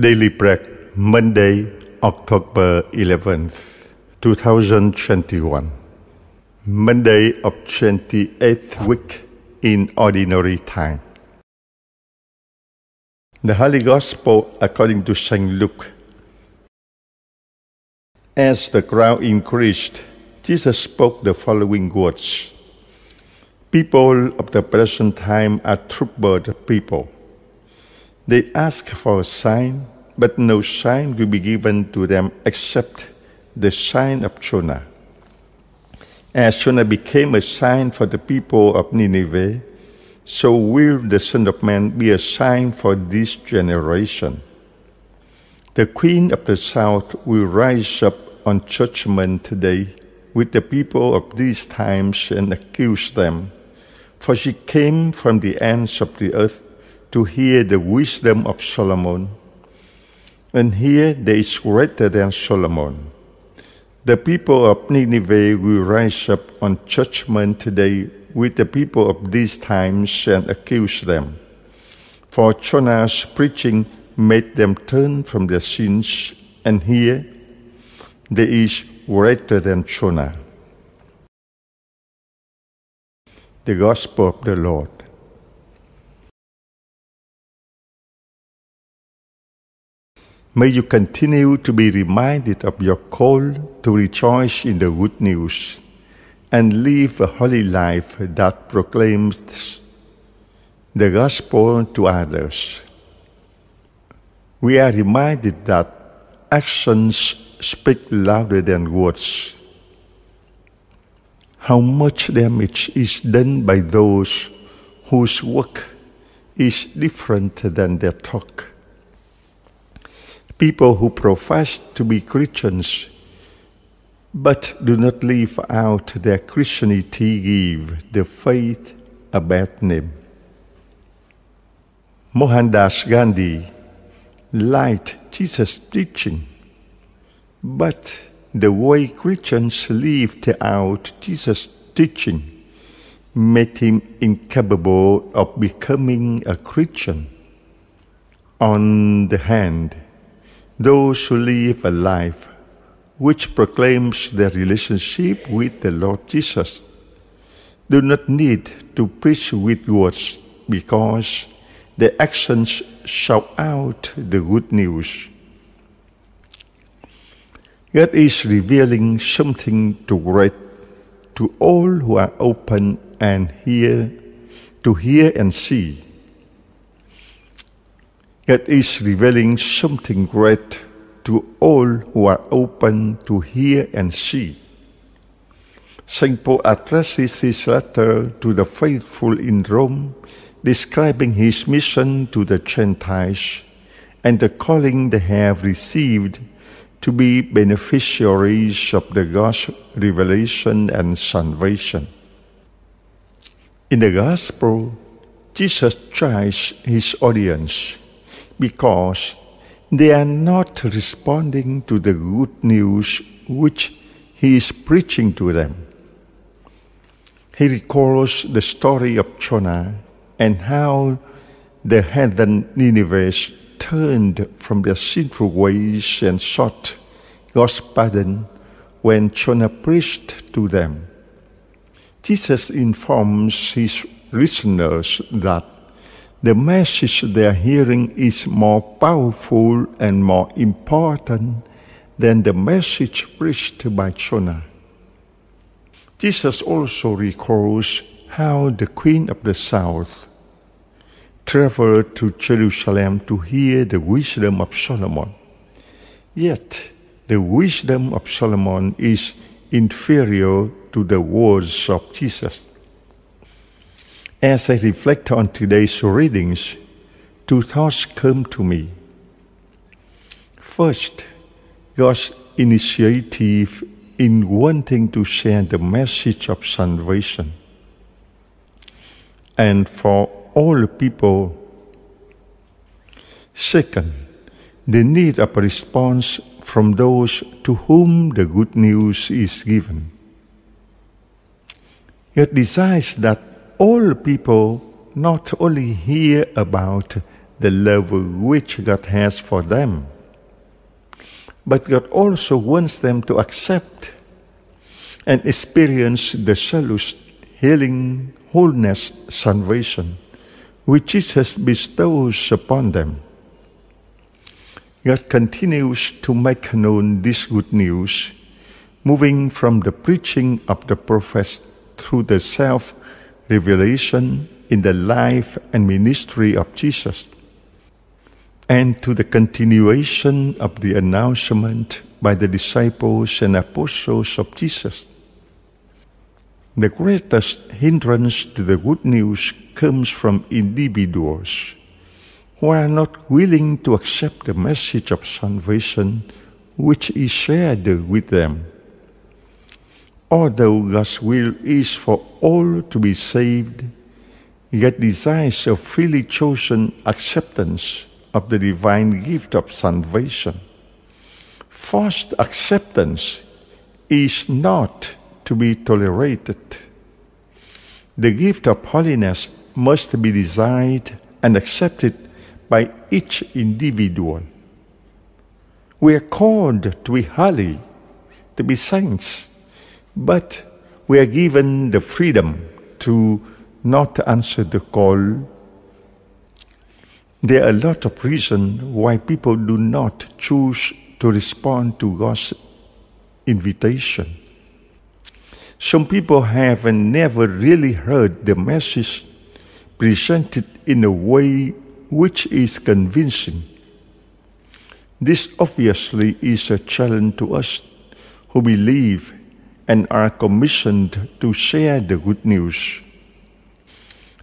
Daily Bread, Monday, October 11th, 2021. Monday of 28th week in Ordinary Time. The Holy Gospel according to St. Luke. As the crowd increased, Jesus spoke the following words People of the present time are troubled people they ask for a sign, but no sign will be given to them except the sign of Jonah. As Jonah became a sign for the people of Nineveh, so will the Son of Man be a sign for this generation. The Queen of the South will rise up on Judgment Day with the people of these times and accuse them, for she came from the ends of the earth to hear the wisdom of Solomon. And here there is greater than Solomon. The people of Nineveh will rise up on judgment day with the people of these times and accuse them. For Jonah's preaching made them turn from their sins, and here there is greater than Jonah. The Gospel of the Lord. May you continue to be reminded of your call to rejoice in the good news and live a holy life that proclaims the gospel to others. We are reminded that actions speak louder than words. How much damage is done by those whose work is different than their talk people who profess to be Christians but do not live out their Christianity give the faith a bad name. Mohandas Gandhi liked Jesus' teaching, but the way Christians lived out Jesus' teaching made him incapable of becoming a Christian. On the hand, those who live a life which proclaims their relationship with the Lord Jesus do not need to preach with words because their actions shout out the good news. God is revealing something to great to all who are open and hear to hear and see. God is revealing something great to all who are open to hear and see. St. Paul addresses his letter to the faithful in Rome, describing his mission to the Gentiles and the calling they have received to be beneficiaries of the God's revelation and salvation. In the Gospel, Jesus tries his audience because they are not responding to the good news which he is preaching to them. He recalls the story of Jonah and how the heathen Ninevites turned from their sinful ways and sought God's pardon when Jonah preached to them. Jesus informs his listeners that the message they are hearing is more powerful and more important than the message preached by Jonah. Jesus also recalls how the Queen of the South traveled to Jerusalem to hear the wisdom of Solomon. Yet, the wisdom of Solomon is inferior to the words of Jesus. As I reflect on today's readings, two thoughts come to me. First, God's initiative in wanting to share the message of salvation. And for all people, second, the need of a response from those to whom the good news is given. God desires that all people not only hear about the love which God has for them. But God also wants them to accept and experience the salus healing, wholeness, salvation, which Jesus bestows upon them. God continues to make known this good news, moving from the preaching of the prophets through the self revelation in the life and ministry of Jesus, and to the continuation of the announcement by the disciples and apostles of Jesus. The greatest hindrance to the good news comes from individuals who are not willing to accept the message of salvation which is shared with them. Although God's will is for all to be saved, yet desires a freely chosen acceptance of the divine gift of salvation. Forced acceptance is not to be tolerated. The gift of holiness must be desired and accepted by each individual. We are called to be holy, to be saints, but we are given the freedom to not answer the call. There are a lot of reasons why people do not choose to respond to God's invitation. Some people have never really heard the message presented in a way which is convincing. This obviously is a challenge to us who believe and are commissioned to share the good news.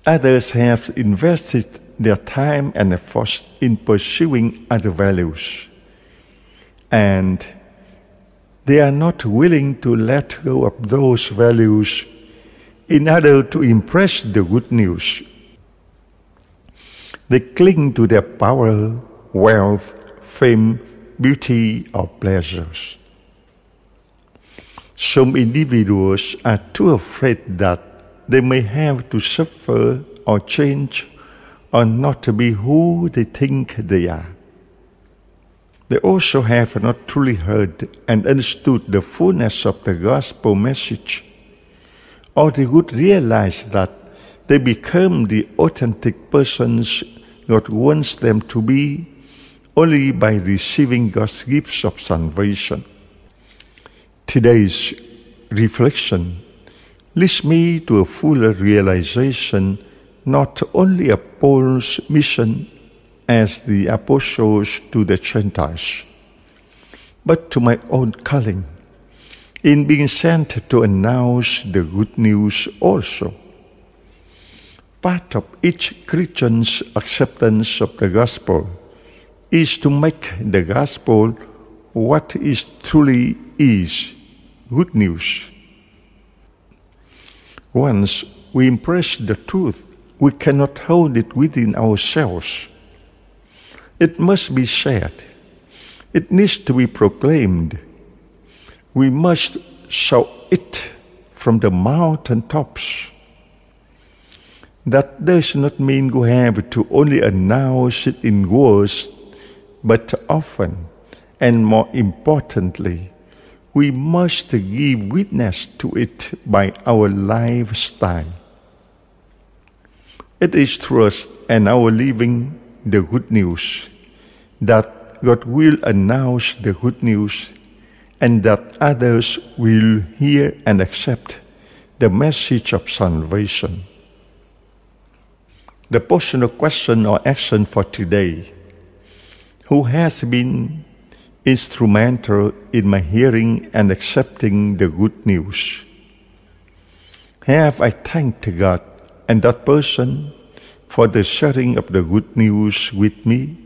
Others have invested their time and effort in pursuing other values, and they are not willing to let go of those values in order to impress the good news. They cling to their power, wealth, fame, beauty, or pleasures. Some individuals are too afraid that they may have to suffer or change or not to be who they think they are. They also have not truly heard and understood the fullness of the gospel message, or they would realize that they become the authentic persons God wants them to be only by receiving God's gifts of salvation. Today's reflection leads me to a fuller realization not only of Paul's mission as the apostles to the Gentiles, but to my own calling in being sent to announce the good news also. Part of each Christian's acceptance of the gospel is to make the gospel what it truly is good news. Once we embrace the truth, we cannot hold it within ourselves it must be shared. It needs to be proclaimed. We must shout it from the mountain tops. That does not mean we have to only announce it in words, but often, and more importantly, we must give witness to it by our lifestyle. It is through us and our living the good news, that God will announce the good news, and that others will hear and accept the message of salvation. The personal question or action for today Who has been instrumental in my hearing and accepting the good news? Have I thanked God and that person for the sharing of the good news with me?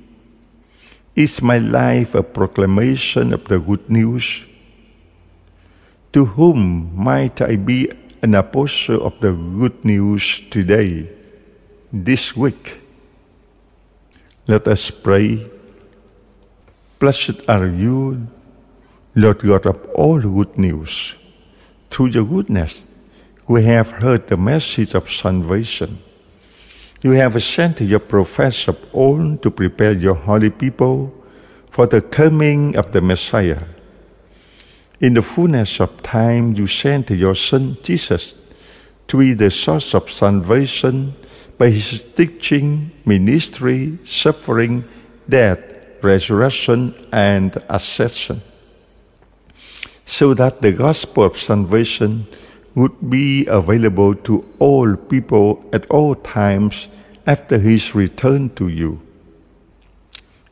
Is my life a proclamation of the good news? To whom might I be an apostle of the good news today, this week? Let us pray. Blessed are you, Lord God of all good news. Through your goodness, we have heard the message of salvation You have sent your prophets of old to prepare your holy people for the coming of the Messiah. In the fullness of time, you sent your Son Jesus to be the source of salvation by his teaching, ministry, suffering, death, resurrection, and ascension, so that the gospel of salvation would be available to all people at all times after his return to you.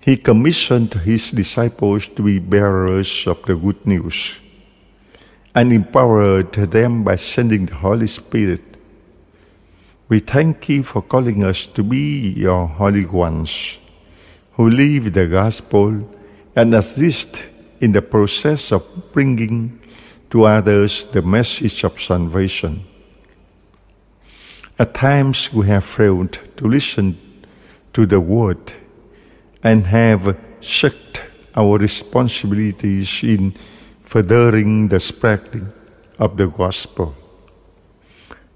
He commissioned his disciples to be bearers of the good news and empowered them by sending the Holy Spirit. We thank you for calling us to be your holy ones who live the gospel and assist in the process of bringing to others the message of salvation. At times we have failed to listen to the word and have shirked our responsibilities in furthering the spreading of the gospel.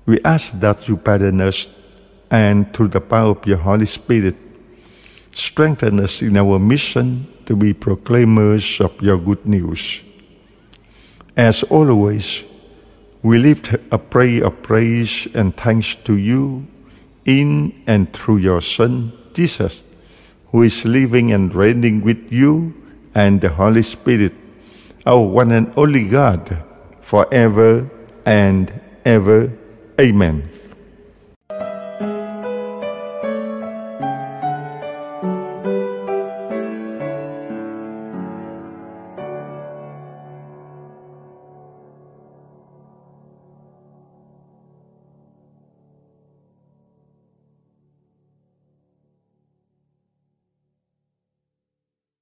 We ask that you pardon us and through the power of your Holy Spirit, strengthen us in our mission to be proclaimers of your good news. As always, we lift a prayer of praise and thanks to you in and through your Son, Jesus, who is living and reigning with you and the Holy Spirit, our one and only God, forever and ever. Amen.